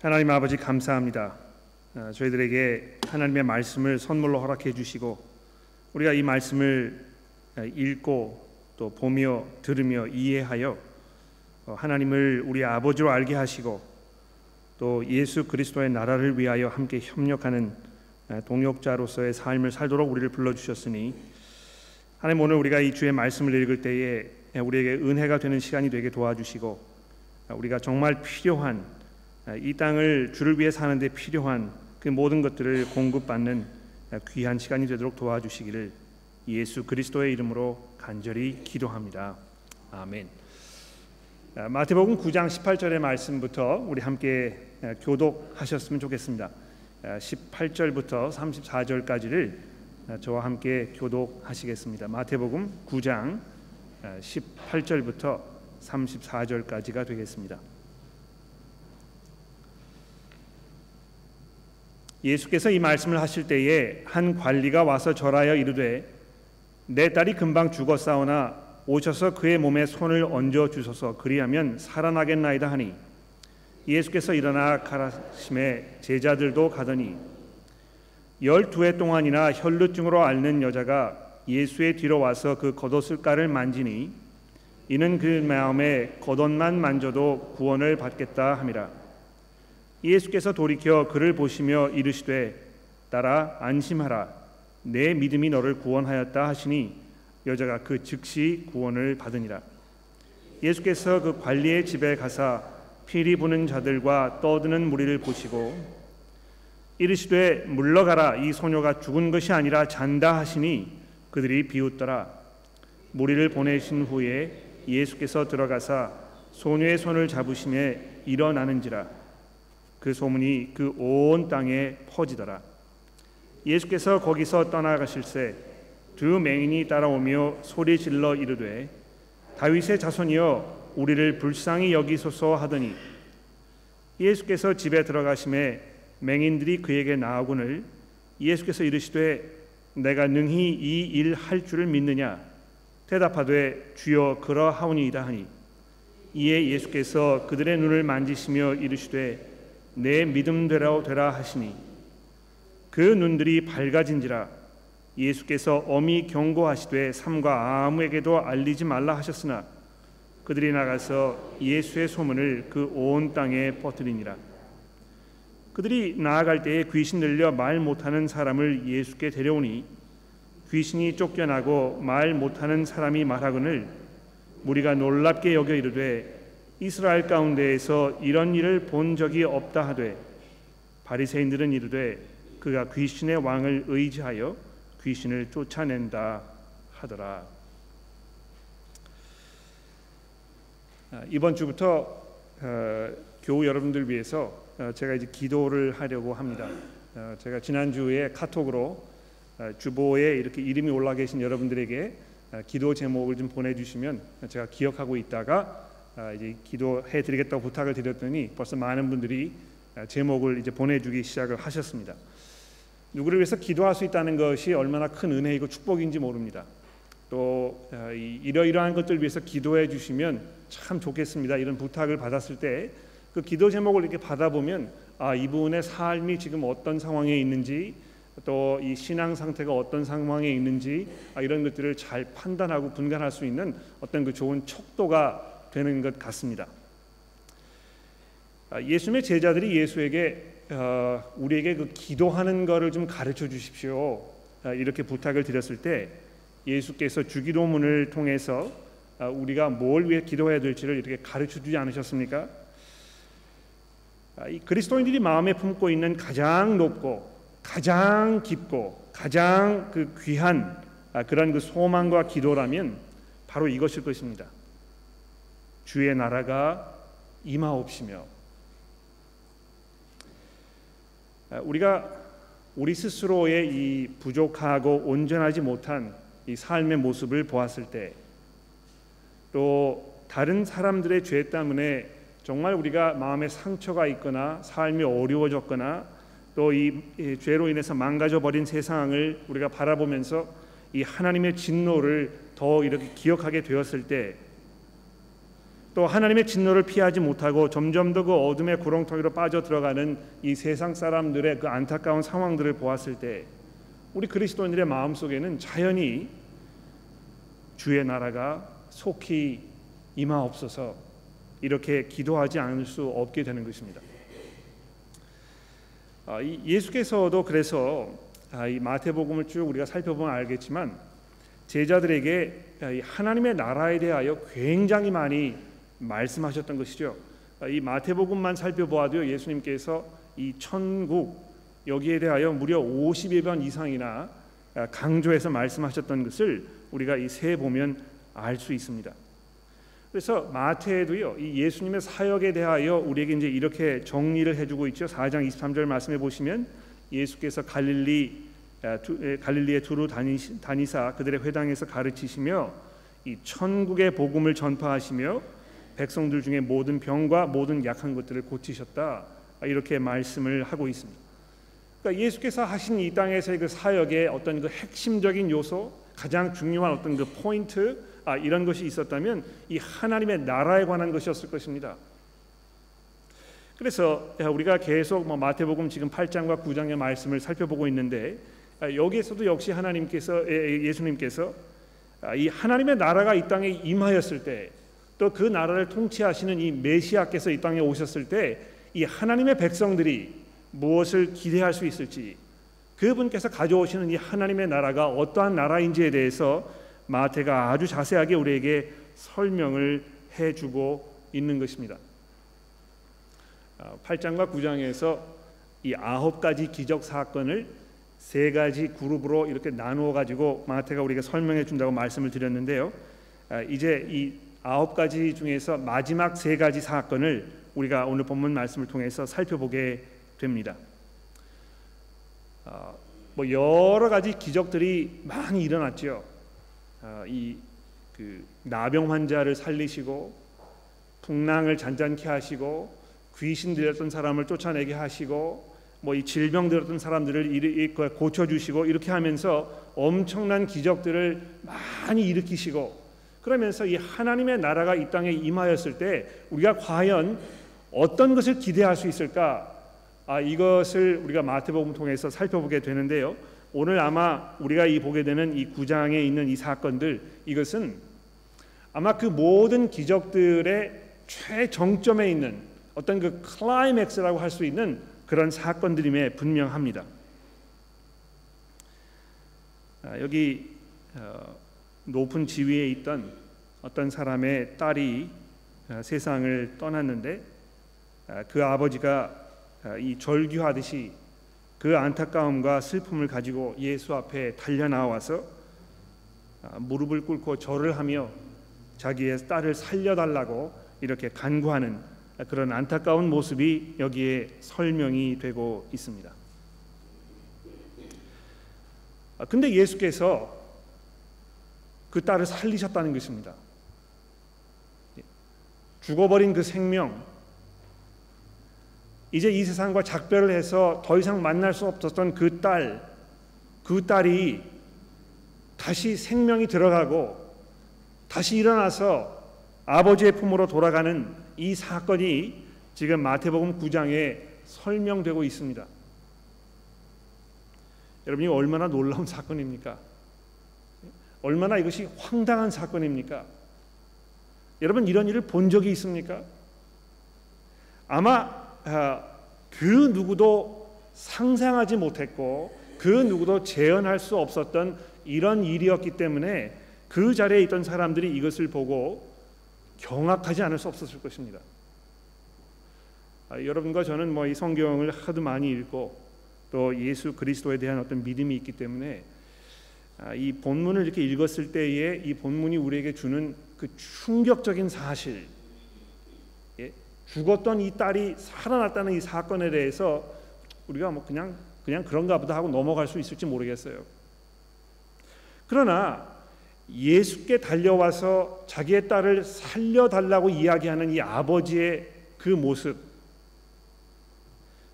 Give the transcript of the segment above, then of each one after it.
하나님 아버지 감사합니다. 어, 저희들에게 하나님의 말씀을 선물로 허락해 주시고 우리가 이 말씀을 어, 읽고 또 보며 들으며 이해하여 어, 하나님을 우리 아버지로 알게 하시고 또 예수 그리스도의 나라를 위하여 함께 협력하는 동역자로서의 삶을 살도록 우리를 불러 주셨으니 하나님 오늘 우리가 이 주의 말씀을 읽을 때에 우리에게 은혜가 되는 시간이 되게 도와주시고 우리가 정말 필요한 이 땅을 주를 위해 사는 데 필요한 그 모든 것들을 공급받는 귀한 시간이 되도록 도와주시기를 예수 그리스도의 이름으로 간절히 기도합니다. 아멘. 마태복음 9장 18절의 말씀부터 우리 함께 교독하셨으면 좋겠습니다. 18절부터 34절까지를 저와 함께 교독하시겠습니다. 마태복음 9장 18절부터 34절까지가 되겠습니다. 예수께서 이 말씀을 하실 때에 한 관리가 와서 절하여 이르되 내 딸이 금방 죽었사오나 오셔서 그의 몸에 손을 얹어 주소서. 그리하면 살아나겠나이다 하니 예수께서 일어나 가라심에 제자들도 가더니 열두 해 동안이나 혈루증으로 앓는 여자가 예수의 뒤로 와서 그 겉옷을 깔을 만지니 이는 그 마음에 겉옷만 만져도 구원을 받겠다 함이라 예수께서 돌이켜 그를 보시며 이르시되 따라 안심하라. 내 믿음이 너를 구원하였다 하시니 여자가 그 즉시 구원을 받으니라. 예수께서 그 관리의 집에 가사 피리 부는 자들과 떠드는 무리를 보시고 이르시되 물러가라. 이 소녀가 죽은 것이 아니라 잔다 하시니 그들이 비웃더라. 무리를 보내신 후에 예수께서 들어가사 소녀의 손을 잡으심에 일어나는지라 그 소문이 그 온 땅에 퍼지더라. 예수께서 거기서 떠나가실새 두 맹인이 따라오며 소리 질러 이르되 다윗의 자손이여 우리를 불쌍히 여기소서 하더니 예수께서 집에 들어가심에 맹인들이 그에게 나아오거늘 예수께서 이르시되 내가 능히 이 일 할 줄을 믿느냐 대답하되 주여 그러하오니이다 하니 이에 예수께서 그들의 눈을 만지시며 이르시되 내 믿음대로 되라 하시니 그 눈들이 밝아진지라 예수께서 엄히 경고하시되 삼가 아무에게도 알리지 말라 하셨으나 그들이 나가서 예수의 소문을 그 온 땅에 퍼뜨리니라. 그들이 나아갈 때에 귀신 들려 말 못하는 사람을 예수께 데려오니 귀신이 쫓겨나고 말 못하는 사람이 말하거늘 우리가 놀랍게 여겨 이르되 이스라엘 가운데에서 이런 일을 본 적이 없다 하되 바리새인들은 이르되 그가 귀신의 왕을 의지하여 귀신을 쫓아낸다 하더라. 아, 이번 주부터 어, 교우 여러분들 위해서 어, 제가 이제 기도를 하려고 합니다. 어, 제가 지난 주에 카톡으로 주보에 이렇게 이름이 올라 계신 여러분들에게 기도 제목을 좀 보내주시면 제가 기억하고 있다가 아, 이제 기도해 드리겠다고 부탁을 드렸더니 벌써 많은 분들이 아, 제목을 이제 보내주기 시작을 하셨습니다. 누구를 위해서 기도할 수 있다는 것이 얼마나 큰 은혜이고 축복인지 모릅니다. 또 아, 이러이러한 것들 위해서 기도해 주시면 참 좋겠습니다. 이런 부탁을 받았을 때 그 기도 제목을 이렇게 받아보면 아 이분의 삶이 지금 어떤 상황에 있는지 또 이 신앙 상태가 어떤 상황에 있는지 이런 것들을 잘 판단하고 분간할 수 있는 어떤 그 좋은 척도가 되는 것 같습니다. 아, 예수님의 제자들이 예수에게 어, 우리에게 그 기도하는 것을 좀 가르쳐 주십시오. 아, 이렇게 부탁을 드렸을 때 예수께서 주기도문을 통해서 아, 우리가 뭘 위해 기도해야 될지를 이렇게 가르쳐 주지 않으셨습니까? 그리스도인들이 마음에 품고 있는 가장 높고 가장 깊고 가장 그 귀한 그런 그 소망과 기도라면 바로 이것일 것입니다. 주의 나라가 임하옵시며. 아, 우리가 우리 스스로의 이 부족하고 온전하지 못한 이 삶의 모습을 보았을 때 또 다른 사람들의 죄 때문에 정말 우리가 마음에 상처가 있거나 삶이 어려워졌거나 또 이 죄로 인해서 망가져 버린 세상을 우리가 바라보면서 이 하나님의 진노를 더 이렇게 기억하게 되었을 때 또 하나님의 진노를 피하지 못하고 점점 더 그 어둠의 구렁텅이로 빠져 들어가는 이 세상 사람들의 그 안타까운 상황들을 보았을 때 우리 그리스도인들의 마음 속에는 자연히 주의 나라가 속히 임하옵소서 이렇게 기도하지 않을 수 없게 되는 것입니다. 아, 예수께서도 그래서 아, 이 마태복음을 쭉 우리가 살펴보면 알겠지만 제자들에게 하나님의 나라에 대하여 굉장히 많이 말씀하셨던 것이죠. 아, 이 마태복음만 살펴보아도 예수님께서 이 천국 여기에 대하여 무려 50여 번 이상이나 강조해서 말씀하셨던 것을 우리가 이 세 보면 알 수 있습니다. 그래서 마태에도요 이 예수님의 사역에 대하여 우리에게 이제 이렇게 정리를 해 주고 있죠. 4장 23절 말씀해 보시면 예수께서 갈릴리 갈릴리에 두루 다니사 그들의 회당에서 가르치시며 이 천국의 복음을 전파하시며 백성들 중에 모든 병과 모든 약한 것들을 고치셨다 이렇게 말씀을 하고 있습니다. 그러니까 예수께서 하신 이 땅에서의 그 사역의 어떤 그 핵심적인 요소, 가장 중요한 어떤 그 포인트 아, 이런 것이 있었다면 이 하나님의 나라에 관한 것이었을 것입니다. 그래서 우리가 계속 뭐 마태복음 지금 8장과 9장의 말씀을 살펴보고 있는데 아, 여기에서도 역시 하나님께서 예수님께서 아, 이 하나님의 나라가 이 땅에 임하였을 때 또 그 나라를 통치하시는 이 메시아께서 이 땅에 오셨을 때 이 하나님의 백성들이 무엇을 기대할 수 있을지 그분께서 가져오시는 이 하나님의 나라가 어떠한 나라인지에 대해서 마태가 아주 자세하게 우리에게 설명을 해주고 있는 것입니다. 8장과 아, 9장에서 이 아홉 가지 기적 사건을 세 가지 그룹으로 이렇게 나누어 가지고 마태가 우리가 설명해 준다고 말씀을 드렸는데요. 아, 이제 이 아홉 가지 중에서 마지막 세 가지 사건을 우리가 오늘 본문 말씀을 통해서 살펴보게 됩니다. 아, 뭐 여러 가지 기적들이 많이 일어났죠. 어, 이그 나병 환자를 살리시고 풍랑을 잔잔케 하시고 귀신 들렸던 사람을 쫓아내게 하시고 뭐 이 질병 들었던 사람들을 고쳐 주시고 이렇게 하면서 엄청난 기적들을 많이 일으키시고 그러면서 이 하나님의 나라가 이 땅에 임하였을 때 우리가 과연 어떤 것을 기대할 수 있을까? 아, 이것을 우리가 마태복음 통해서 살펴보게 되는데요. 오늘 아마 우리가 이 보게 되는 이 구장에 있는 이 사건들 이것은 아마 그 모든 기적들의 최정점에 있는 어떤 그 클라이맥스라고 할 수 있는 그런 사건들임에 분명합니다. 아, 여기 어, 높은 지위에 있던 어떤 사람의 딸이 어, 세상을 떠났는데 아, 그 아버지가 아, 이 절규하듯이 그 안타까움과 슬픔을 가지고 예수 앞에 달려 나와서 아, 무릎을 꿇고 절을 하며 자기의 딸을 살려달라고 이렇게 간구하는 그런 안타까운 모습이 여기에 설명이 되고 있습니다. 아, 근데 예수께서 그 딸을 살리셨다는 것입니다. 죽어버린 그 생명, 이제 이 세상과 작별을 해서 더 이상 만날 수 없었던 그 딸, 그 딸이 다시 생명이 들어가고 다시 일어나서 아버지의 품으로 돌아가는 이 사건이 지금 마태복음 9장에 설명되고 있습니다. 여러분 이 얼마나 놀라운 사건입니까? 얼마나 이것이 황당한 사건입니까? 여러분 이런 일을 본 적이 있습니까? 아마 아, 그 누구도 상상하지 못했고 그 누구도 재현할 수 없었던 이런 일이었기 때문에 그 자리에 있던 사람들이 이것을 보고 경악하지 않을 수 없었을 것입니다. 아, 여러분과 저는 뭐 이 성경을 하도 많이 읽고 또 예수 그리스도에 대한 어떤 믿음이 있기 때문에 아, 이 본문을 이렇게 읽었을 때에 이 본문이 우리에게 주는 그 충격적인 사실 죽었던 이 딸이 살아났다는 이 사건에 대해서 우리가 뭐 그냥 그냥 그런가 보다 하고 넘어갈 수 있을지 모르겠어요. 그러나 예수께 달려와서 자기의 딸을 살려달라고 이야기하는 이 아버지의 그 모습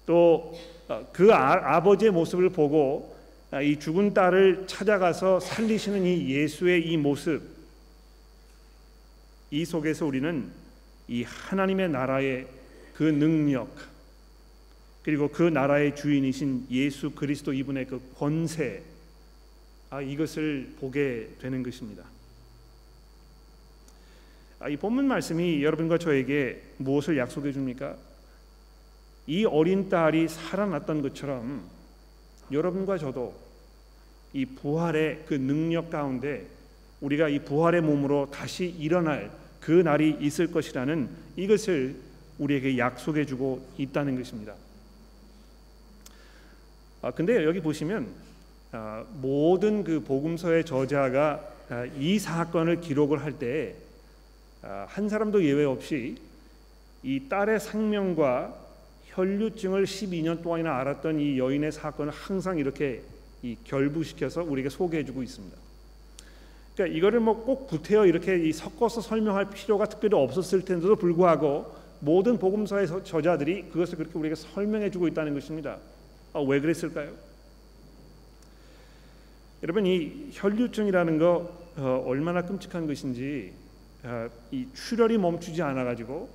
또그 어, 아, 아버지의 모습을 보고 이 죽은 딸을 찾아가서 살리시는 이 예수의 이 모습 이 속에서 우리는 이 하나님의 나라의 그 능력 그리고 그 나라의 주인이신 예수 그리스도 이분의 그 권세 아, 이것을 보게 되는 것입니다. 아, 이 본문 말씀이 여러분과 저에게 무엇을 약속해 줍니까? 이 어린 딸이 살아났던 것처럼 여러분과 저도 이 부활의 그 능력 가운데 우리가 이 부활의 몸으로 다시 일어날 그 날이 있을 것이라는 이것을 우리에게 약속해 주고 있다는 것입니다. 아 근데 여기 보시면 아, 모든 그 복음서의 저자가 아, 이 사건을 기록을 할 때 한 사람도 예외 없이 이 딸의 생명과 혈류증을 12년 동안이나 알았던 이 여인의 사건을 항상 이렇게 이 결부시켜서 우리에게 소개해주고 있습니다. 그러니까 이거를 뭐 꼭 구태여 이렇게 섞어서 설명할 필요가 특별히 없었을 텐데도 불구하고 모든 복음서의 저자들이 그것을 그렇게 우리에게 설명해주고 있다는 것입니다. 아, 왜 그랬을까요? 여러분 이 혈류증이라는 거 어, 얼마나 끔찍한 것인지 어, 이 출혈이 멈추지 않아 가지고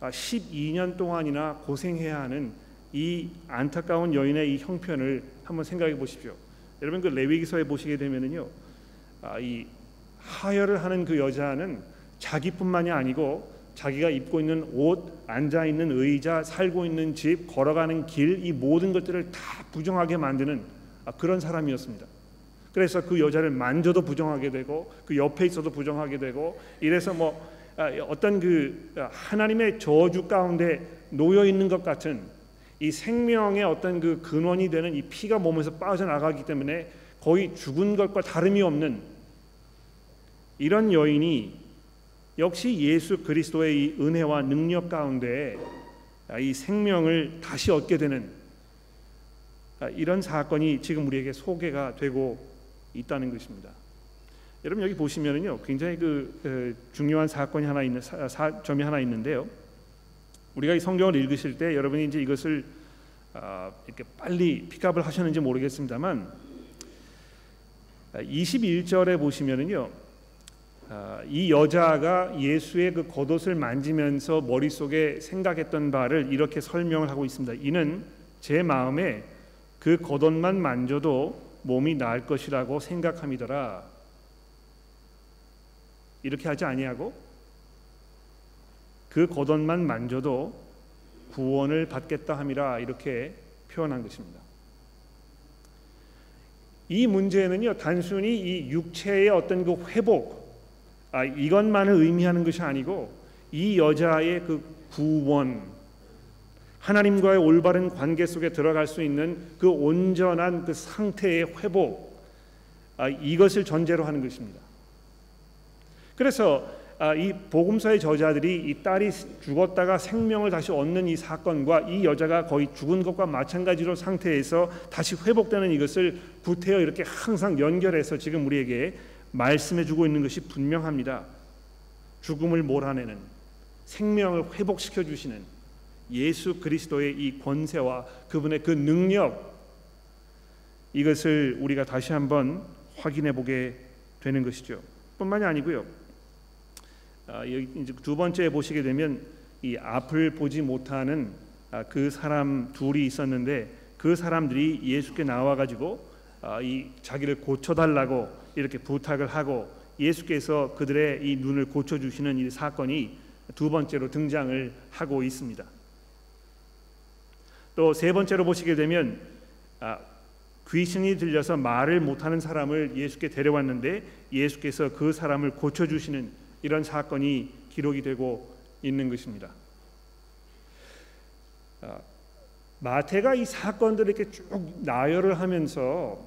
12년 동안이나 고생해야 하는 이 안타까운 여인의 이 형편을 한번 생각해 보십시오. 여러분 그 레위기서에 보시게 되면은요, 아, 이 하혈을 하는 그 여자는 자기뿐만이 아니고 자기가 입고 있는 옷, 앉아 있는 의자, 살고 있는 집, 걸어가는 길, 이 모든 것들을 다 부정하게 만드는 아, 그런 사람이었습니다. 그래서 그 여자를 만져도 부정하게 되고 그 옆에 있어도 부정하게 되고 이래서 뭐 아, 어떤 그 하나님의 저주 가운데 놓여 있는 것 같은 이 생명의 어떤 그 근원이 되는 이 피가 몸에서 빠져나가기 때문에 거의 죽은 것과 다름이 없는 이런 여인이 역시 예수 그리스도의 이 은혜와 능력 가운데 이 생명을 다시 얻게 되는 이런 사건이 지금 우리에게 소개가 되고 있다는 것입니다. 여러분 여기 보시면은요 굉장히 그 중요한 사건이 하나 있는 사, 사, 점이 하나 있는데요. 우리가 이 성경을 읽으실 때 여러분이 이제 이것을 아, 이렇게 빨리 픽업을 하셨는지 모르겠습니다만 21절에 아, 보시면은요 아, 이 여자가 예수의 그 겉옷을 만지면서 머릿속에 생각했던 바를 이렇게 설명을 하고 있습니다. 이는 제 마음에 그 겉옷만 만져도 몸이 나을 것이라고 생각함이더라. 이렇게 하지 아니하고 그 겉옷만 만져도 구원을 받겠다 함이라 이렇게 표현한 것입니다. 이 문제는요 단순히 이 육체의 어떤 그 회복 아, 이것만을 의미하는 것이 아니고 이 여자의 그 구원 하나님과의 올바른 관계 속에 들어갈 수 있는 그 온전한 그 상태의 회복 아, 이것을 전제로 하는 것입니다. 그래서 아, 이 복음서의 저자들이 이 딸이 죽었다가 생명을 다시 얻는 이 사건과 이 여자가 거의 죽은 것과 마찬가지로 상태에서 다시 회복되는 이것을 구태여 이렇게 항상 연결해서 지금 우리에게 말씀해주고 있는 것이 분명합니다. 죽음을 몰아내는 생명을 회복시켜 주시는 예수 그리스도의 이 권세와 그분의 그 능력 이것을 우리가 다시 한번 확인해 보게 되는 것이죠. 뿐만이 아니고요. 아, 두 번째 보시게 되면 이 앞을 보지 못하는 아, 그 사람 둘이 있었는데 그 사람들이 예수께 나와 가지고 아, 이 자기를 고쳐 달라고 이렇게 부탁을 하고 예수께서 그들의 이 눈을 고쳐 주시는 이 사건이 두 번째로 등장을 하고 있습니다. 또 세 번째로 보시게 되면 귀신이 들려서 말을 못하는 사람을 예수께 데려왔는데 예수께서 그 사람을 고쳐 주시는 이런 사건이 기록이 되고 있는 것입니다. 아, 마태가 이 사건들을 이렇게 쭉 나열을 하면서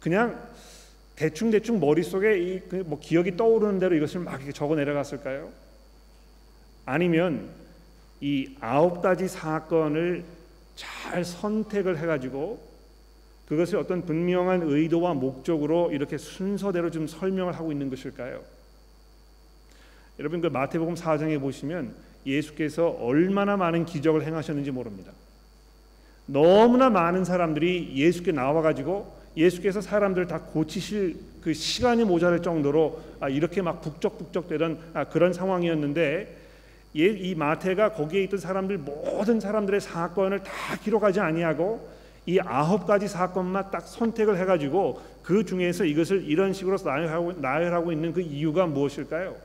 그냥 대충 대충 머릿속에 이 뭐 기억이 떠오르는 대로 이것을 막 적어 내려갔을까요? 아니면 이 아홉 가지 사건을 잘 선택을 해가지고 그것을 어떤 분명한 의도와 목적으로 이렇게 순서대로 좀 설명을 하고 있는 것일까요? 여러분 그 마태복음 4장에 보시면 예수께서 얼마나 많은 기적을 행하셨는지 모릅니다. 너무나 많은 사람들이 예수께 나와 가지고 예수께서 사람들을 다 고치실 그 시간이 모자랄 정도로 아, 이렇게 막 북적북적되던 아, 그런 상황이었는데 이 마태가 거기에 있던 사람들 모든 사람들의 사건을 다 기록하지 아니하고 이 아홉 가지 사건만 딱 선택을 해가지고 그 중에서 이것을 이런 식으로 나열하고, 나열하고 있는 그 이유가 무엇일까요?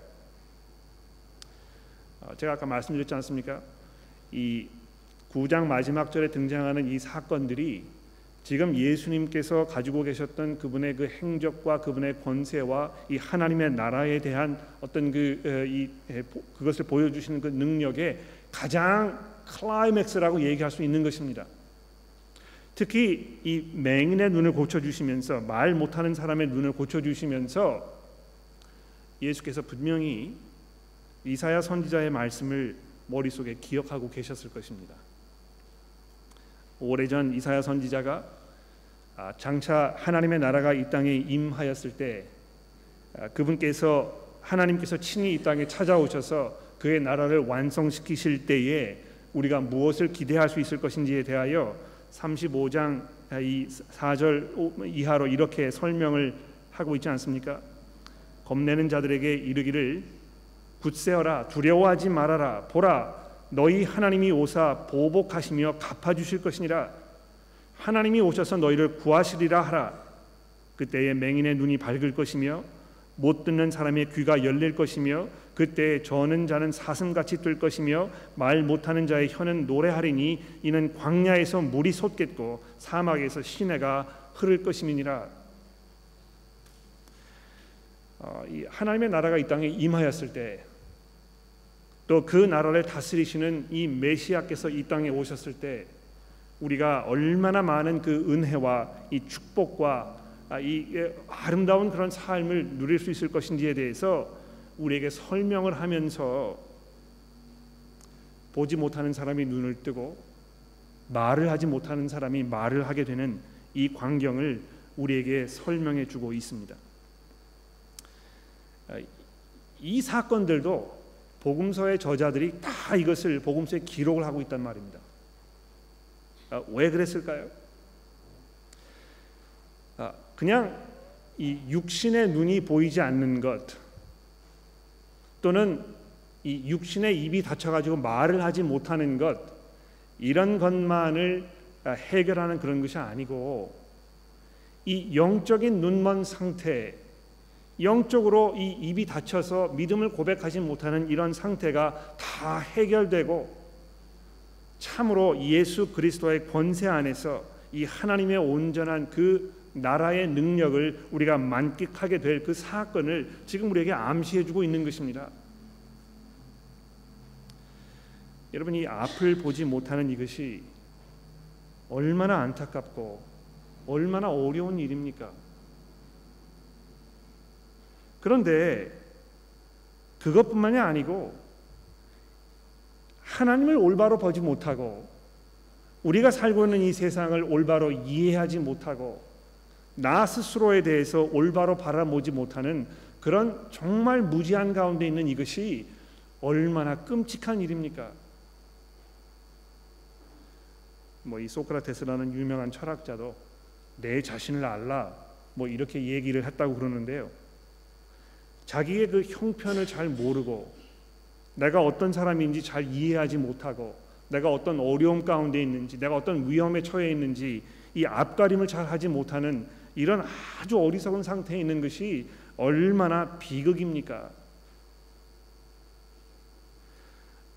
어, 제가 아까 말씀드렸지 않습니까? 이 9장 마지막 절에 등장하는 이 사건들이 지금 예수님께서 가지고 계셨던 그분의 그 행적과 그분의 권세와 이 하나님의 나라에 대한 어떤 그 이 그것을 보여주시는 그 능력의 가장 클라이맥스라고 얘기할 수 있는 것입니다. 특히 이 맹인의 눈을 고쳐 주시면서 말 못하는 사람의 눈을 고쳐 주시면서 예수께서 분명히 이사야 선지자의 말씀을 머릿속에 기억하고 계셨을 것입니다. 오래전 이사야 선지자가 아, 장차 하나님의 나라가 이 땅에 임하였을 때 아, 그분께서 하나님께서 친히 이 땅에 찾아오셔서 그의 나라를 완성시키실 때에 우리가 무엇을 기대할 수 있을 것인지에 대하여 35장 이 4절 이하로 이렇게 설명을 하고 있지 않습니까? 겁내는 자들에게 이르기를 굳세어라 두려워하지 말아라. 보라 너희 하나님이 오사 보복하시며 갚아 주실 것이니라. 하나님이 오셔서 너희를 구하시리라 하라. 그때에 맹인의 눈이 밝을 것이며 못 듣는 사람의 귀가 열릴 것이며 그때 저는 자는 사슴같이 뜰 것이며 말 못하는 자의 혀는 노래하리니 이는 광야에서 물이 솟겠고 사막에서 시내가 흐를 것임이니라. 어, 이 하나님의 나라가 이 땅에 임하였을 때 또 그 나라를 다스리시는 이 메시아께서 이 땅에 오셨을 때 우리가 얼마나 많은 그 은혜와 이 축복과 아, 이 아름다운 그런 삶을 누릴 수 있을 것인지에 대해서 우리에게 설명을 하면서 보지 못하는 사람이 눈을 뜨고 말을 하지 못하는 사람이 말을 하게 되는 이 광경을 우리에게 설명해 주고 있습니다. 아, 이 사건들도 복음서의 저자들이 다 이것을 복음서에 기록을 하고 있단 말입니다. 아, 왜 그랬을까요? 아, 그냥 이 육신의 눈이 보이지 않는 것 또는 이 육신의 입이 닫혀가지고 말을 하지 못하는 것 이런 것만을 아, 해결하는 그런 것이 아니고 이 영적인 눈먼 상태 영적으로 이 입이 닫혀서 믿음을 고백하지 못하는 이런 상태가 다 해결되고 참으로 예수 그리스도의 권세 안에서 이 하나님의 온전한 그 나라의 능력을 우리가 만끽하게 될 그 사건을 지금 우리에게 암시해 주고 있는 것입니다. 여러분 이 앞을 보지 못하는 이것이 얼마나 안타깝고 얼마나 어려운 일입니까? 그런데 그것뿐만이 아니고 하나님을 올바로 보지 못하고 우리가 살고 있는 이 세상을 올바로 이해하지 못하고 나 스스로에 대해서 올바로 바라보지 못하는 그런 정말 무지한 가운데 있는 이것이 얼마나 끔찍한 일입니까? 뭐 이 소크라테스라는 유명한 철학자도 내 자신을 알라 뭐 이렇게 얘기를 했다고 그러는데요. 자기의 그 형편을 잘 모르고 내가 어떤 사람인지 잘 이해하지 못하고 내가 어떤 어려움 가운데 있는지 내가 어떤 위험에 처해 있는지 이 앞가림을 잘 하지 못하는 이런 아주 어리석은 상태에 있는 것이 얼마나 비극입니까?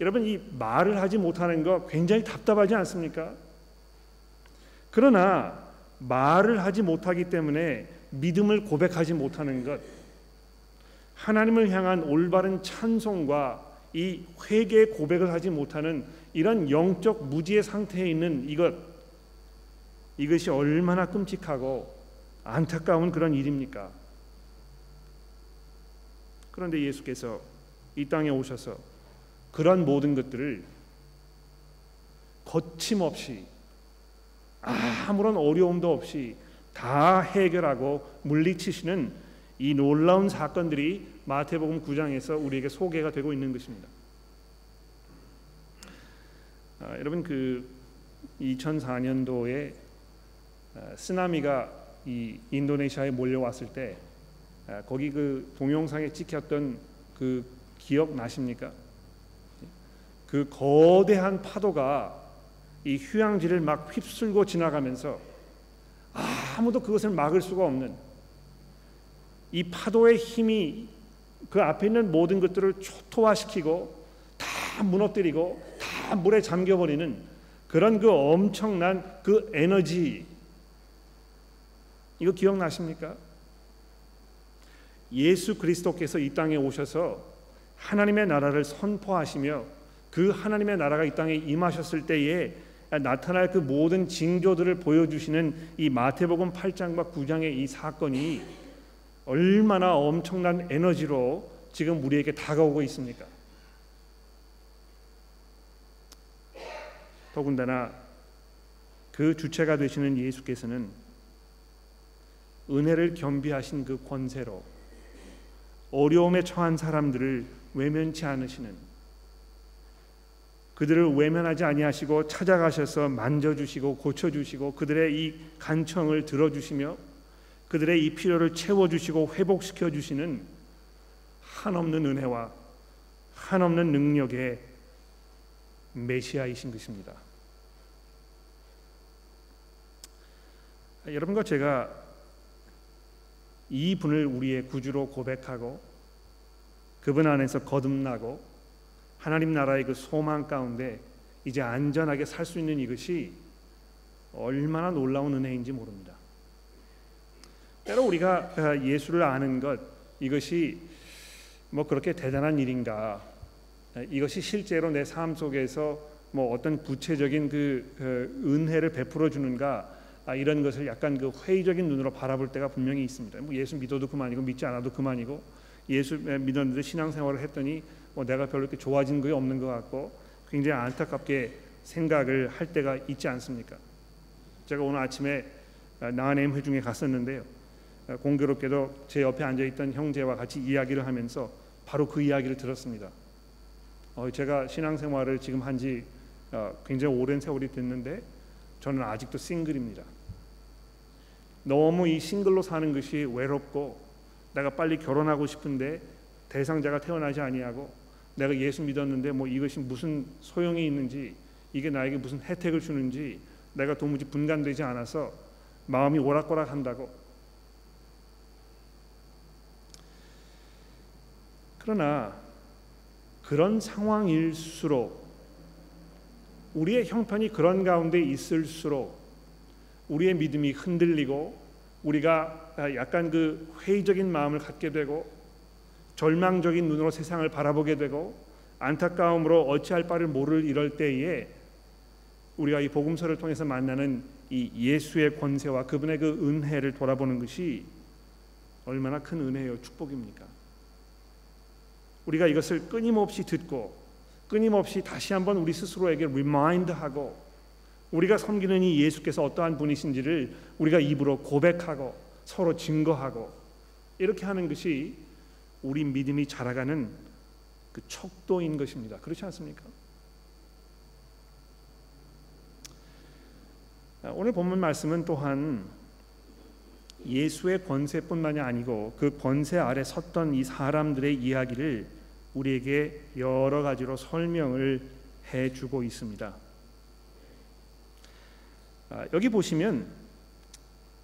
여러분 이 말을 하지 못하는 거 굉장히 답답하지 않습니까? 그러나 말을 하지 못하기 때문에 믿음을 고백하지 못하는 것 하나님을 향한 올바른 찬송과 이 회개의 고백을 하지 못하는 이런 영적 무지의 상태에 있는 이것 이것이 얼마나 끔찍하고 안타까운 그런 일입니까? 그런데 예수께서 이 땅에 오셔서 그런 모든 것들을 거침없이 아무런 어려움도 없이 다 해결하고 물리치시는 이 놀라운 사건들이 마태복음 9장에서 우리에게 소개가 되고 있는 것입니다. 아, 여러분 그 2004년도에 아, 쓰나미가 이 인도네시아에 몰려왔을 때 아, 거기 그 동영상에 찍혔던 그 기억 나십니까? 그 거대한 파도가 이 휴양지를 막 휩쓸고 지나가면서 아무도 그것을 막을 수가 없는 이 파도의 힘이 그 앞에 있는 모든 것들을 초토화시키고 다 무너뜨리고 다 물에 잠겨버리는 그런 그 엄청난 그 에너지 이거 기억나십니까? 예수 그리스도께서 이 땅에 오셔서 하나님의 나라를 선포하시며 그 하나님의 나라가 이 땅에 임하셨을 때에 나타날 그 모든 징조들을 보여주시는 이 마태복음 8장과 9장의 이 사건이 얼마나 엄청난 에너지로 지금 우리에게 다가오고 있습니까? 더군다나 그 주체가 되시는 예수께서는 은혜를 겸비하신 그 권세로 어려움에 처한 사람들을 외면치 않으시는 그들을 외면하지 아니하시고 찾아가셔서 만져주시고 고쳐주시고 그들의 이 간청을 들어주시며 그들의 이 필요를 채워주시고 회복시켜 주시는 한없는 은혜와 한없는 능력의 메시아이신 것입니다. 여러분과 제가 이 분을 우리의 구주로 고백하고 그분 안에서 거듭나고 하나님 나라의 그 소망 가운데 이제 안전하게 살 수 있는 이것이 얼마나 놀라운 은혜인지 모릅니다. 때로 우리가 어, 예수를 아는 것 이것이 뭐 그렇게 대단한 일인가? 이것이 실제로 내 삶 속에서 뭐 어떤 구체적인 그 어, 은혜를 베풀어 주는가? 아, 이런 것을 약간 그 회의적인 눈으로 바라볼 때가 분명히 있습니다. 뭐 예수 믿어도 그만이고 믿지 않아도 그만이고 예수 믿었는데 신앙생활을 했더니 뭐 내가 별로 이렇게 좋아진 게 없는 것 같고 굉장히 안타깝게 생각을 할 때가 있지 않습니까? 제가 오늘 아침에 아, 나한엠 회중에 갔었는데요. 아, 공교롭게도 제 옆에 앉아 있던 형제와 같이 이야기를 하면서 바로 그 이야기를 들었습니다. 어, 제가 신앙생활을 지금 한지 어, 굉장히 오랜 세월이 됐는데 저는 아직도 싱글입니다. 너무 이 싱글로 사는 것이 외롭고 내가 빨리 결혼하고 싶은데 대상자가 태어나지 아니하고 내가 예수 믿었는데 뭐 이것이 무슨 소용이 있는지 이게 나에게 무슨 혜택을 주는지 내가 도무지 분간되지 않아서 마음이 오락가락한다고 그러나 그런 상황일수록 우리의 형편이 그런 가운데 있을수록 우리의 믿음이 흔들리고 우리가 약간 그 회의적인 마음을 갖게 되고 절망적인 눈으로 세상을 바라보게 되고 안타까움으로 어찌할 바를 모를 이럴 때에 우리가 이 복음서를 통해서 만나는 이 예수의 권세와 그분의 그 은혜를 돌아보는 것이 얼마나 큰 은혜요 축복입니까? 우리가 이것을 끊임없이 듣고 끊임없이 다시 한번 우리 스스로에게 remind하고 우리가 섬기는 이 예수께서 어떠한 분이신지를 우리가 입으로 고백하고 서로 증거하고 이렇게 하는 것이 우리 믿음이 자라가는 그 척도인 것입니다. 그렇지 않습니까? 오늘 본문 말씀은 또한 예수의 권세뿐만이 아니고 그 권세 아래 섰던 이 사람들의 이야기를 우리에게 여러 가지로 설명을 해 주고 있습니다. 아, 여기 보시면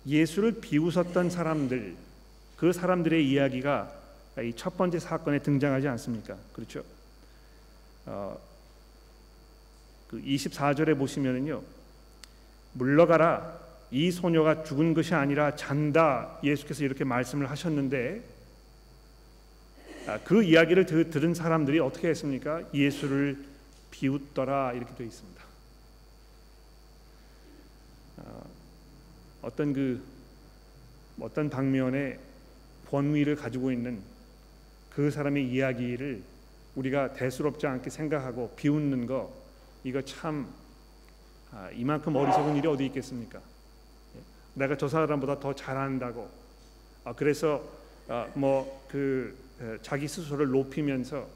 예수를 비웃었던 사람들 그 사람들의 이야기가 이 첫 번째 사건에 등장하지 않습니까? 그렇죠? 어, 그 24절에 보시면은요 물러가라 이 소녀가 죽은 것이 아니라 잔다 예수께서 이렇게 말씀을 하셨는데 아, 그 이야기를 들은 사람들이 어떻게 했습니까? 예수를 비웃더라 이렇게 되어 있습니다. 아, 어떤 그 어떤 방면에 권위를 가지고 있는 그 사람의 이야기를 우리가 대수롭지 않게 생각하고 비웃는 거 이거 참 아, 이만큼 어리석은 일이 어디 있겠습니까? 내가 저 사람보다 더 잘한다고 아, 그래서 아, 뭐그 자기 스스로를 높이면서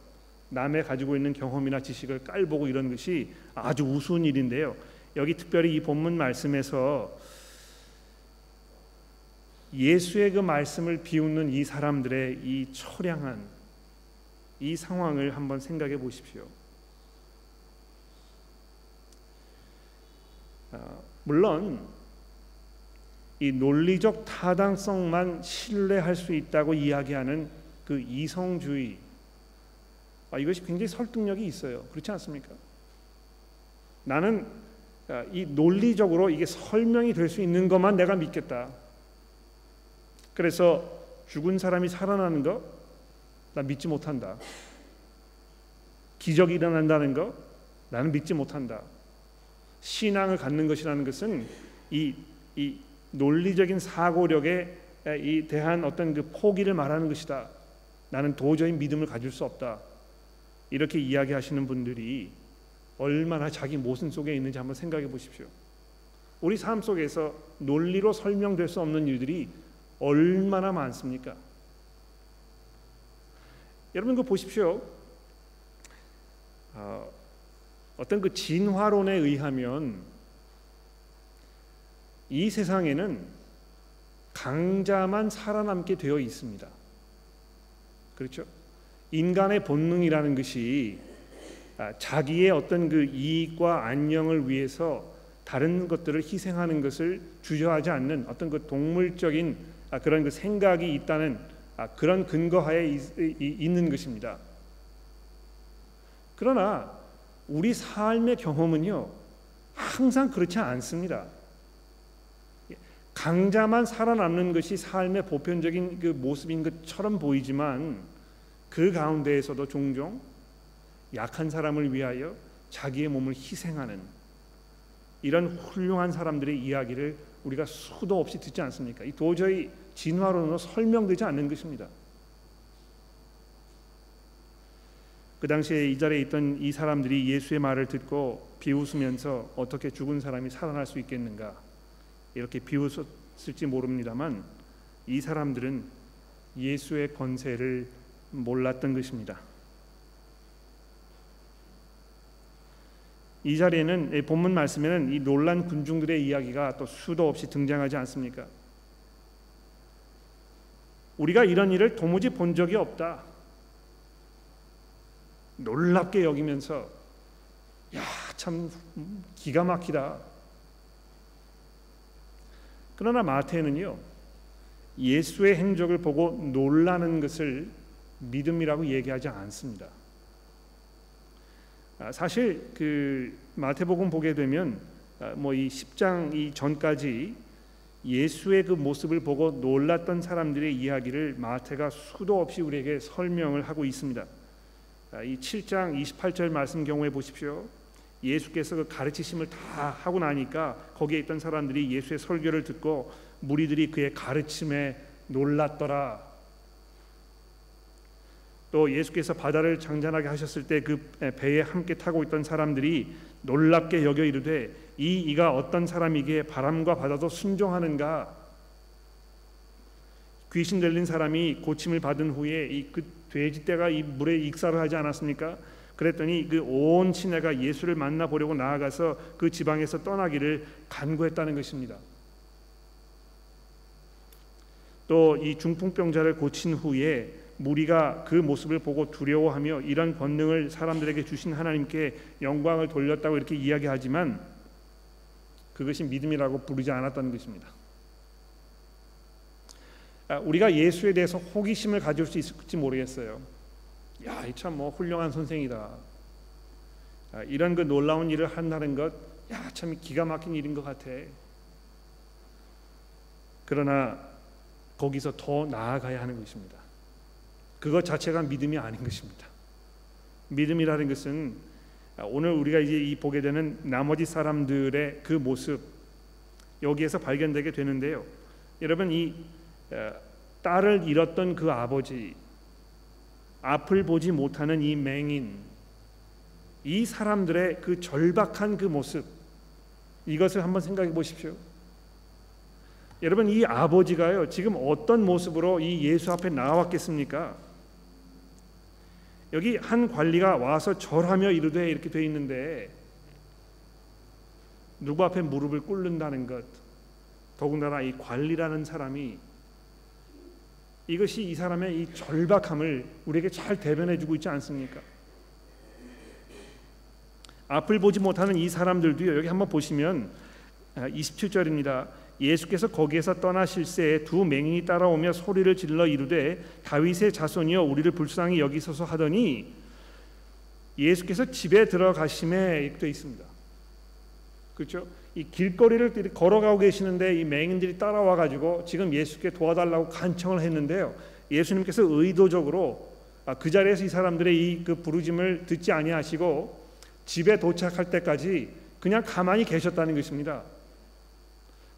남의 가지고 있는 경험이나 지식을 깔보고 이런 것이 아주 우스운 일인데요. 여기 특별히 이 본문 말씀에서 예수의 그 말씀을 비웃는 이 사람들의 이 처량한 이 상황을 한번 생각해 보십시오. 아, 물론 이 논리적 타당성만 신뢰할 수 있다고 이야기하는 그 이성주의 아, 이것이 굉장히 설득력이 있어요. 그렇지 않습니까? 나는 아, 이 논리적으로 이게 설명이 될 수 있는 것만 내가 믿겠다. 그래서 죽은 사람이 살아나는 거 나 믿지 못한다. 기적이 일어난다는 거 나는 믿지 못한다. 신앙을 갖는 것이라는 것은 이, 이 논리적인 사고력에 이 대한 어떤 그 포기를 말하는 것이다. 나는 도저히 믿음을 가질 수 없다. 이렇게 이야기하시는 분들이 얼마나 자기 모순 속에 있는지 한번 생각해 보십시오. 우리 삶 속에서 논리로 설명될 수 없는 일들이 얼마나 많습니까? 여러분 그 보십시오. 어, 어떤 그 진화론에 의하면 이 세상에는 강자만 살아남게 되어 있습니다. 그렇죠? 인간의 본능이라는 것이 아, 자기의 어떤 그 이익과 안녕을 위해서 다른 것들을 희생하는 것을 주저하지 않는 어떤 그 동물적인 아, 그런 그 생각이 있다는 아, 그런 근거하에 있는 것입니다. 그러나 우리 삶의 경험은요 항상 그렇지 않습니다. 강자만 살아남는 것이 삶의 보편적인 그 모습인 것처럼 보이지만 그 가운데에서도 종종 약한 사람을 위하여 자기의 몸을 희생하는 이런 훌륭한 사람들의 이야기를 우리가 수도 없이 듣지 않습니까? 이 도저히 진화론으로 설명되지 않는 것입니다. 그 당시에 이 자리에 있던 이 사람들이 예수의 말을 듣고 비웃으면서 어떻게 죽은 사람이 살아날 수 있겠는가 이렇게 비웃었을지 모릅니다만 이 사람들은 예수의 권세를 몰랐던 것입니다. 이 자리에는 본문 말씀에는 이 놀란 군중들의 이야기가 또 수도 없이 등장하지 않습니까? 우리가 이런 일을 도무지 본 적이 없다. 놀랍게 여기면서 야, 참 기가 막히다. 그러나 마태는요. 예수의 행적을 보고 놀라는 것을 믿음이라고 얘기하지 않습니다. 아, 사실 그 마태복음 보게 되면 아, 뭐이 10장 이 전까지 예수의 그 모습을 보고 놀랐던 사람들의 이야기를 마태가 수도 없이 우리에게 설명을 하고 있습니다. 아, 이 7장 28절 말씀 경우에 보십시오. 예수께서 그 가르치심을 다 하고 나니까 거기에 있던 사람들이 예수의 설교를 듣고 무리들이 그의 가르침에 놀랐더라. 또 예수께서 바다를 장전하게 하셨을 때 그 배에 함께 타고 있던 사람들이 놀랍게 여겨 이르되 이 이가 어떤 사람이기에 바람과 바다도 순종하는가 귀신 들린 사람이 고침을 받은 후에 이 그 돼지떼가 이 물에 익사를 하지 않았습니까? 그랬더니 그 온 친애가 예수를 만나 보려고 나아가서 그 지방에서 떠나기를 간구했다는 것입니다. 또 이 중풍병자를 고친 후에 무리가 그 모습을 보고 두려워하며 이런 권능을 사람들에게 주신 하나님께 영광을 돌렸다고 이렇게 이야기하지만 그것이 믿음이라고 부르지 않았다는 것입니다. 아, 우리가 예수에 대해서 호기심을 가질 수 있을지 모르겠어요. 야, 참뭐 훌륭한 선생이다. 아, 이런 그 놀라운 일을 한다는 것, 야, 참 기가 막힌 일인 것 같아. 그러나 거기서 더 나아가야 하는 것입니다. 그것 자체가 믿음이 아닌 것입니다. 믿음이라는 것은 오늘 우리가 이제 이 보게 되는 나머지 사람들의 그 모습 여기에서 발견되게 되는데요. 여러분 이 딸을 잃었던 그 아버지 앞을 보지 못하는 이 맹인 이 사람들의 그 절박한 그 모습 이것을 한번 생각해 보십시오. 여러분 이 아버지가요 지금 어떤 모습으로 이 예수 앞에 나왔겠습니까? 여기 한 관리가 와서 절하며 이르되 이렇게 돼 있는데 누구 앞에 무릎을 꿇는다는 것 더군다나 이 관리라는 사람이 이것이 이 사람의 이 절박함을 우리에게 잘 대변해 주고 있지 않습니까? 앞을 보지 못하는 이 사람들도요. 여기 한번 보시면 27절입니다. 예수께서 거기에서 떠나실 새에 두 맹인이 따라오며 소리를 질러 이르되 다윗의 자손이여 우리를 불쌍히 여기소서 하더니 예수께서 집에 들어가심에 되어 있습니다. 그렇죠? 이 길거리를 걸어가고 계시는데 이 맹인들이 따라와 가지고 지금 예수께 도와달라고 간청을 했는데요. 예수님께서 의도적으로 아, 그 자리에서 이 사람들의 이 그 부르짐을 듣지 아니하시고 집에 도착할 때까지 그냥 가만히 계셨다는 것입니다.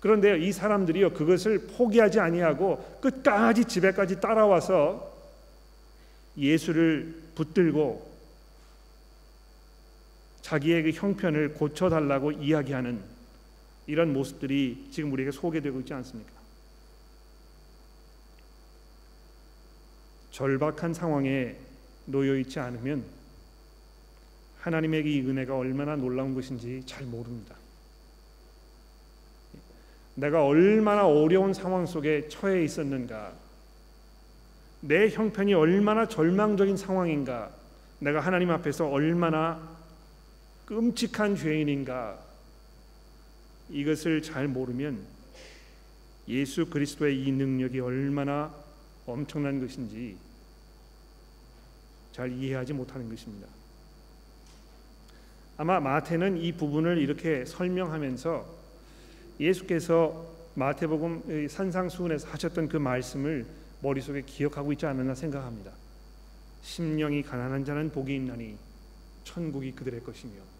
그런데 이 사람들이요 그것을 포기하지 아니하고 끝까지 집에까지 따라와서 예수를 붙들고 자기의 그 형편을 고쳐달라고 이야기하는 이런 모습들이 지금 우리에게 소개되고 있지 않습니까? 절박한 상황에 놓여 있지 않으면 하나님에게 이 은혜가 얼마나 놀라운 것인지 잘 모릅니다. 내가 얼마나 어려운 상황 속에 처해 있었는가, 내 형편이 얼마나 절망적인 상황인가, 내가 하나님 앞에서 얼마나 끔찍한 죄인인가 이것을 잘 모르면 예수 그리스도의 이 능력이 얼마나 엄청난 것인지 잘 이해하지 못하는 것입니다. 아마 마태는 이 부분을 이렇게 설명하면서 예수께서 마태복음 산상수훈에서 하셨던 그 말씀을 머릿속에 기억하고 있지 않았나 생각합니다. 심령이 가난한 자는 복이 있나니 천국이 그들의 것이며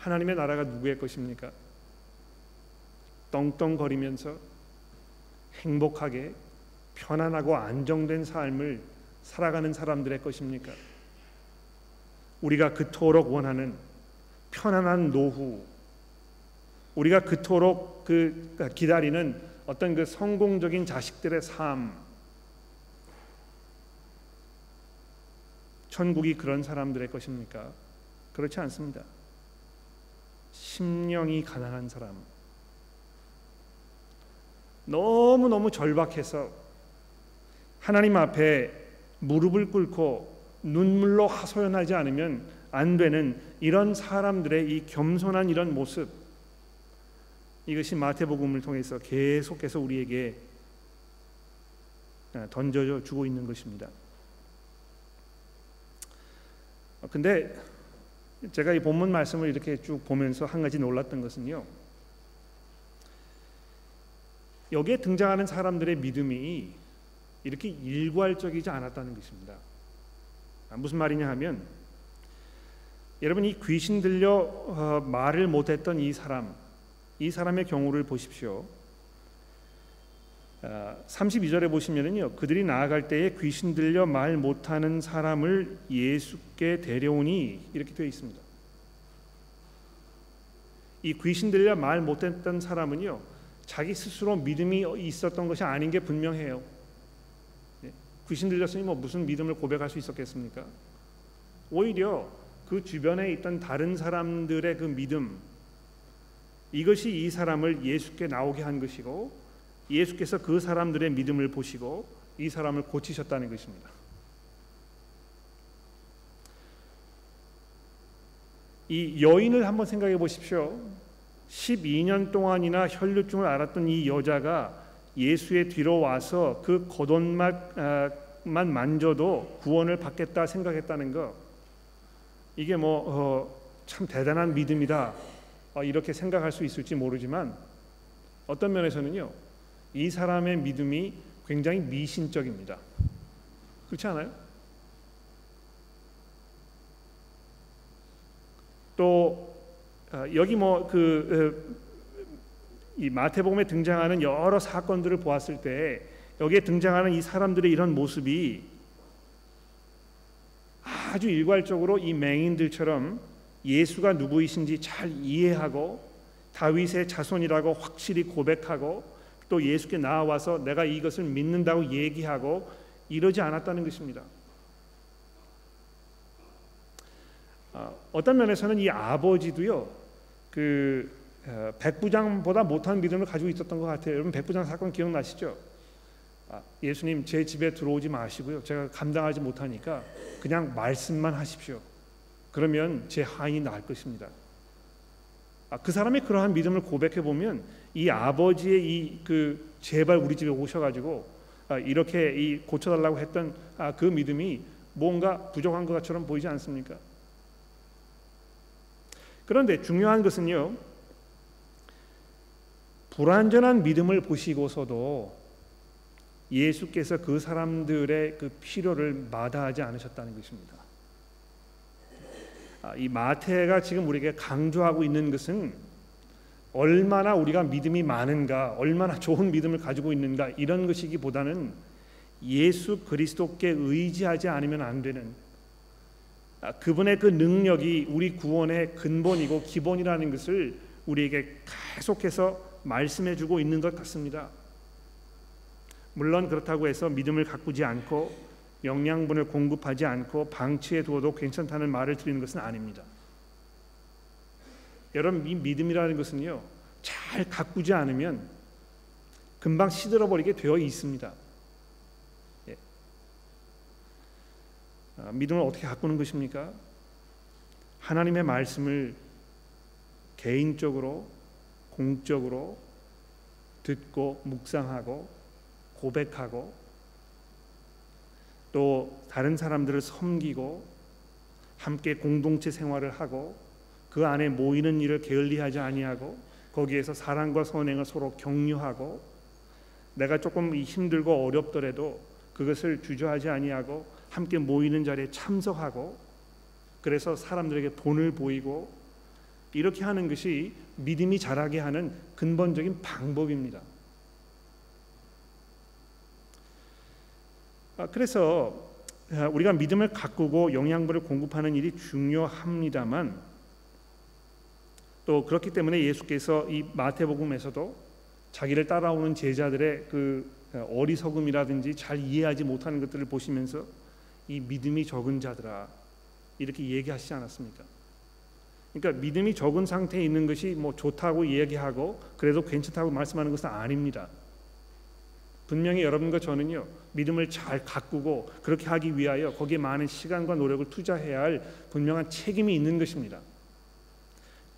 하나님의 나라가 누구의 것입니까? 떵떵거리면서 행복하게 편안하고 안정된 삶을 살아가는 사람들의 것입니까? 우리가 그토록 원하는 편안한 노후, 우리가 그토록 그 기다리는 어떤 그 성공적인 자식들의 삶, 천국이 그런 사람들의 것입니까? 그렇지 않습니다. 심령이 가난한 사람 너무 너무 절박해서 하나님 앞에 무릎을 꿇고 눈물로 하소연하지 않으면 안 되는 이런 사람들의 이 겸손한 이런 모습 이것이 마태복음을 통해서 계속해서 우리에게 던져 주고 있는 것입니다. 근데 제가 이 본문 말씀을 이렇게 쭉 보면서 한 가지 놀랐던 것은요. 여기에 등장하는 사람들의 믿음이 이렇게 일괄적이지 않았다는 것입니다. 아, 무슨 말이냐 하면 여러분 이 귀신 들려 어, 말을 못했던 이 사람, 이 사람의 경우를 보십시오. 32절에 아, 보시면은요 그들이 나아갈 때에 귀신 들려 말 못하는 사람을 예수께 데려오니 이렇게 되어 있습니다. 이 귀신 들려 말 못했던 사람은요 자기 스스로 믿음이 있었던 것이 아닌 게 분명해요. 네? 귀신 들렸으니 뭐 무슨 믿음을 고백할 수 있었겠습니까? 오히려 그 주변에 있던 다른 사람들의 그 믿음 이것이 이 사람을 예수께 나오게 한 것이고 예수께서 그 사람들의 믿음을 보시고 이 사람을 고치셨다는 것입니다. 이 여인을 한번 생각해 보십시오. 12년 동안이나 혈류증을 앓았던 이 여자가 예수의 뒤로 와서 그 겉옷만 아, 만져도 구원을 받겠다 생각했다는 거 이게 뭐참 어, 대단한 믿음이다 어, 이렇게 생각할 수 있을지 모르지만 어떤 면에서는요 이 사람의 믿음이 굉장히 미신적입니다. 그렇지 않아요? 또 어, 여기 뭐그 이 마태복음에 등장하는 여러 사건들을 보았을 때 여기에 등장하는 이 사람들의 이런 모습이 아주 일괄적으로 이 맹인들처럼 예수가 누구이신지 잘 이해하고 다윗의 자손이라고 확실히 고백하고 또 예수께 나와서 내가 이것을 믿는다고 얘기하고 이러지 않았다는 것입니다. 어, 어떤 면에서는 이 아버지도요 그 어, 백부장보다 못한 믿음을 가지고 있었던 것 같아요. 여러분 백부장 사건 기억나시죠? 아, 예수님 제 집에 들어오지 마시고요. 제가 감당하지 못하니까 그냥 말씀만 하십시오. 그러면 제 하인이 나을 것입니다. 아, 그 사람이 그러한 믿음을 고백해 보면 이 아버지의 이 그 제발 우리 집에 오셔가지고 아, 이렇게 이 고쳐달라고 했던 아, 그 믿음이 뭔가 부족한 것처럼 보이지 않습니까? 그런데 중요한 것은요. 불완전한 믿음을 보시고서도 예수께서 그 사람들의 그 필요를 마다하지 않으셨다는 것입니다. 아, 이 마태가 지금 우리에게 강조하고 있는 것은 얼마나 우리가 믿음이 많은가, 얼마나 좋은 믿음을 가지고 있는가 이런 것이기보다는 예수 그리스도께 의지하지 않으면 안 되는 아, 그분의 그 능력이 우리 구원의 근본이고 기본이라는 것을 우리에게 계속해서 말씀해 주고 있는 것 같습니다. 물론 그렇다고 해서 믿음을 가꾸지 않고 영양분을 공급하지 않고 방치해 두어도 괜찮다는 말을 드리는 것은 아닙니다. 여러분 이 믿음이라는 것은요 잘 가꾸지 않으면 금방 시들어 버리게 되어 있습니다. 예. 아, 믿음을 어떻게 가꾸는 것입니까? 하나님의 말씀을 개인적으로 공적으로 듣고 묵상하고 고백하고 또 다른 사람들을 섬기고 함께 공동체 생활을 하고 그 안에 모이는 일을 게을리하지 아니하고 거기에서 사랑과 선행을 서로 격려하고 내가 조금 힘들고 어렵더라도 그것을 주저하지 아니하고 함께 모이는 자리에 참석하고 그래서 사람들에게 본을 보이고 이렇게 하는 것이 믿음이 자라게 하는 근본적인 방법입니다. 아, 그래서 아, 우리가 믿음을 가꾸고 영양분을 공급하는 일이 중요합니다만 또 그렇기 때문에 예수께서 이 마태복음에서도 자기를 따라오는 제자들의 그 어리석음이라든지 잘 이해하지 못하는 것들을 보시면서 이 믿음이 적은 자들아 이렇게 얘기하시지 않았습니까? 그러니까 믿음이 적은 상태에 있는 것이 뭐 좋다고 이야기하고 그래도 괜찮다고 말씀하는 것은 아닙니다. 분명히 여러분과 저는요 믿음을 잘 가꾸고 그렇게 하기 위하여 거기에 많은 시간과 노력을 투자해야 할 분명한 책임이 있는 것입니다.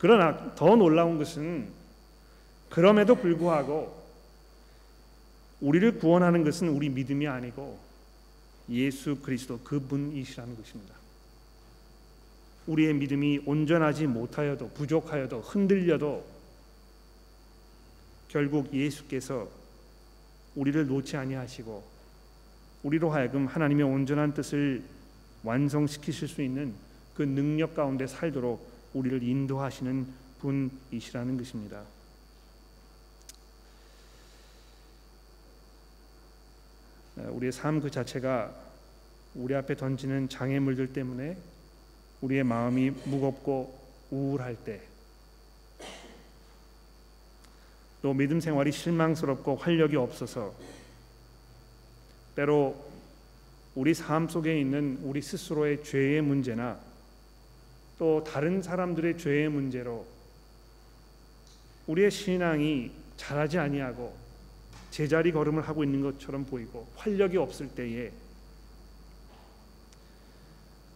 그러나 더 놀라운 것은 그럼에도 불구하고 우리를 구원하는 것은 우리 믿음이 아니고 예수 그리스도 그분이시라는 것입니다. 우리의 믿음이 온전하지 못하여도 부족하여도 흔들려도 결국 예수께서 우리를 놓지 아니하시고 우리로 하여금 하나님의 온전한 뜻을 완성시키실 수 있는 그 능력 가운데 살도록 우리를 인도하시는 분이시라는 것입니다. 우리의 삶 그 자체가 우리 앞에 던지는 장애물들 때문에 우리의 마음이 무겁고 우울할 때 또 믿음 생활이 실망스럽고 활력이 없어서 때로 우리 삶 속에 있는 우리 스스로의 죄의 문제나 또 다른 사람들의 죄의 문제로 우리의 신앙이 자라지 아니하고 제자리 걸음을 하고 있는 것처럼 보이고 활력이 없을 때에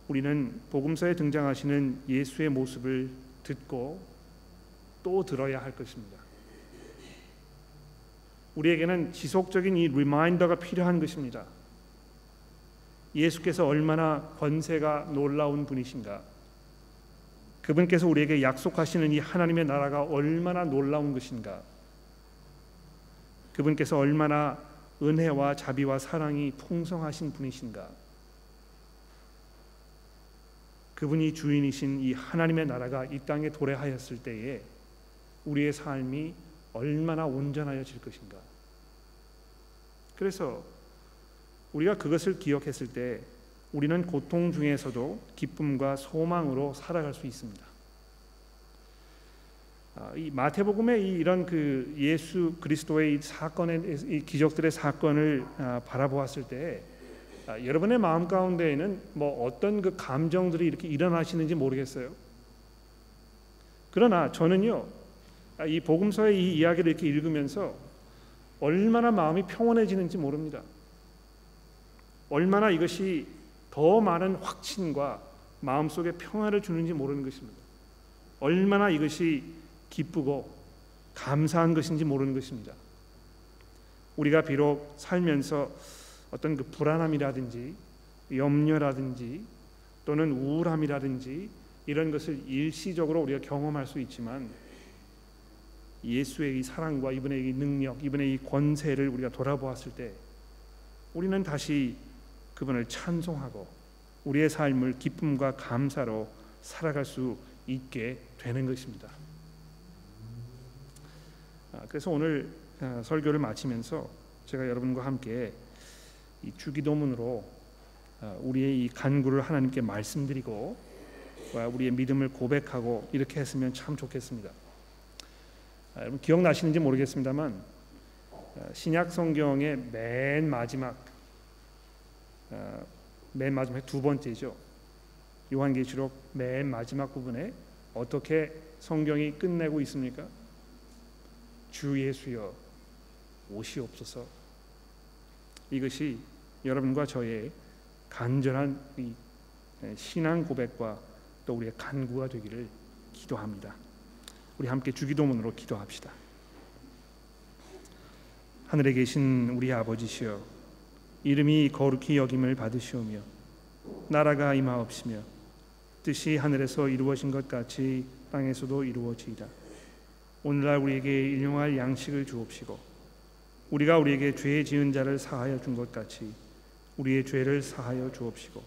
우리는 복음서에 등장하시는 예수의 모습을 듣고 또 들어야 할 것입니다. 우리에게는 지속적인 이 reminder가 필요한 것입니다. 예수께서 얼마나 권세가 놀라운 분이신가. 그분께서 우리에게 약속하시는 이 하나님의 나라가 얼마나 놀라운 것인가. 그분께서 얼마나 은혜와 자비와 사랑이 풍성하신 분이신가. 그분이 주인이신 이 하나님의 나라가 이 땅에 도래하였을 때에 우리의 삶이 얼마나 온전하여질 것인가. 그래서 우리가 그것을 기억했을 때 우리는 고통 중에서도 기쁨과 소망으로 살아갈 수 있습니다. 아, 이 마태복음의 이런 그 예수 그리스도의 사건의 이 기적들의 사건을 아, 바라보았을 때 아, 여러분의 마음 가운데에는 뭐 어떤 그 감정들이 이렇게 일어나시는지 모르겠어요. 그러나 저는요 이 복음서의 이 이야기를 이렇게 읽으면서 얼마나 마음이 평온해지는지 모릅니다. 얼마나 이것이 더 많은 확신과 마음속에 평화를 주는지 모르는 것입니다. 얼마나 이것이 기쁘고 감사한 것인지 모르는 것입니다. 우리가 비록 살면서 어떤 그 불안함이라든지 염려라든지 또는 우울함이라든지 이런 것을 일시적으로 우리가 경험할 수 있지만 예수의 이 사랑과 이분의 이 능력, 이분의 이 권세를 우리가 돌아보았을 때 우리는 다시 그분을 찬송하고 우리의 삶을 기쁨과 감사로 살아갈 수 있게 되는 것입니다. 아, 그래서 오늘 아, 설교를 마치면서 제가 여러분과 함께 이 주기도문으로 아, 우리의 이 간구를 하나님께 말씀드리고 우리의 믿음을 고백하고 이렇게 했으면 참 좋겠습니다. 여러분 기억나시는지 모르겠습니다만 신약 성경의 맨 마지막 맨 마지막 두 번째죠. 요한계시록 맨 마지막 부분에 어떻게 성경이 끝내고 있습니까? 주 예수여 오시옵소서. 이것이 여러분과 저의 간절한 신앙 고백과 또 우리의 간구가 되기를 기도합니다. 우리 함께 주기도문으로 기도합시다. 하늘에 계신 우리 아버지시여 이름이 거룩히 여김을 받으시오며 나라가 임하옵시며 뜻이 하늘에서 이루어진 것 같이 땅에서도 이루어지이다. 오늘날 우리에게 일용할 양식을 주옵시고 우리가 우리에게 죄 지은 자를 사하여 준 것 같이 우리의 죄를 사하여 주옵시고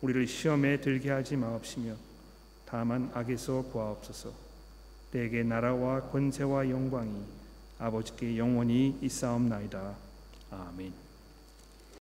우리를 시험에 들게 하지 마옵시며 다만 악에서 구하옵소서. 내게 나라와 권세와 영광이 아버지께 영원히 있사옵나이다. 아멘.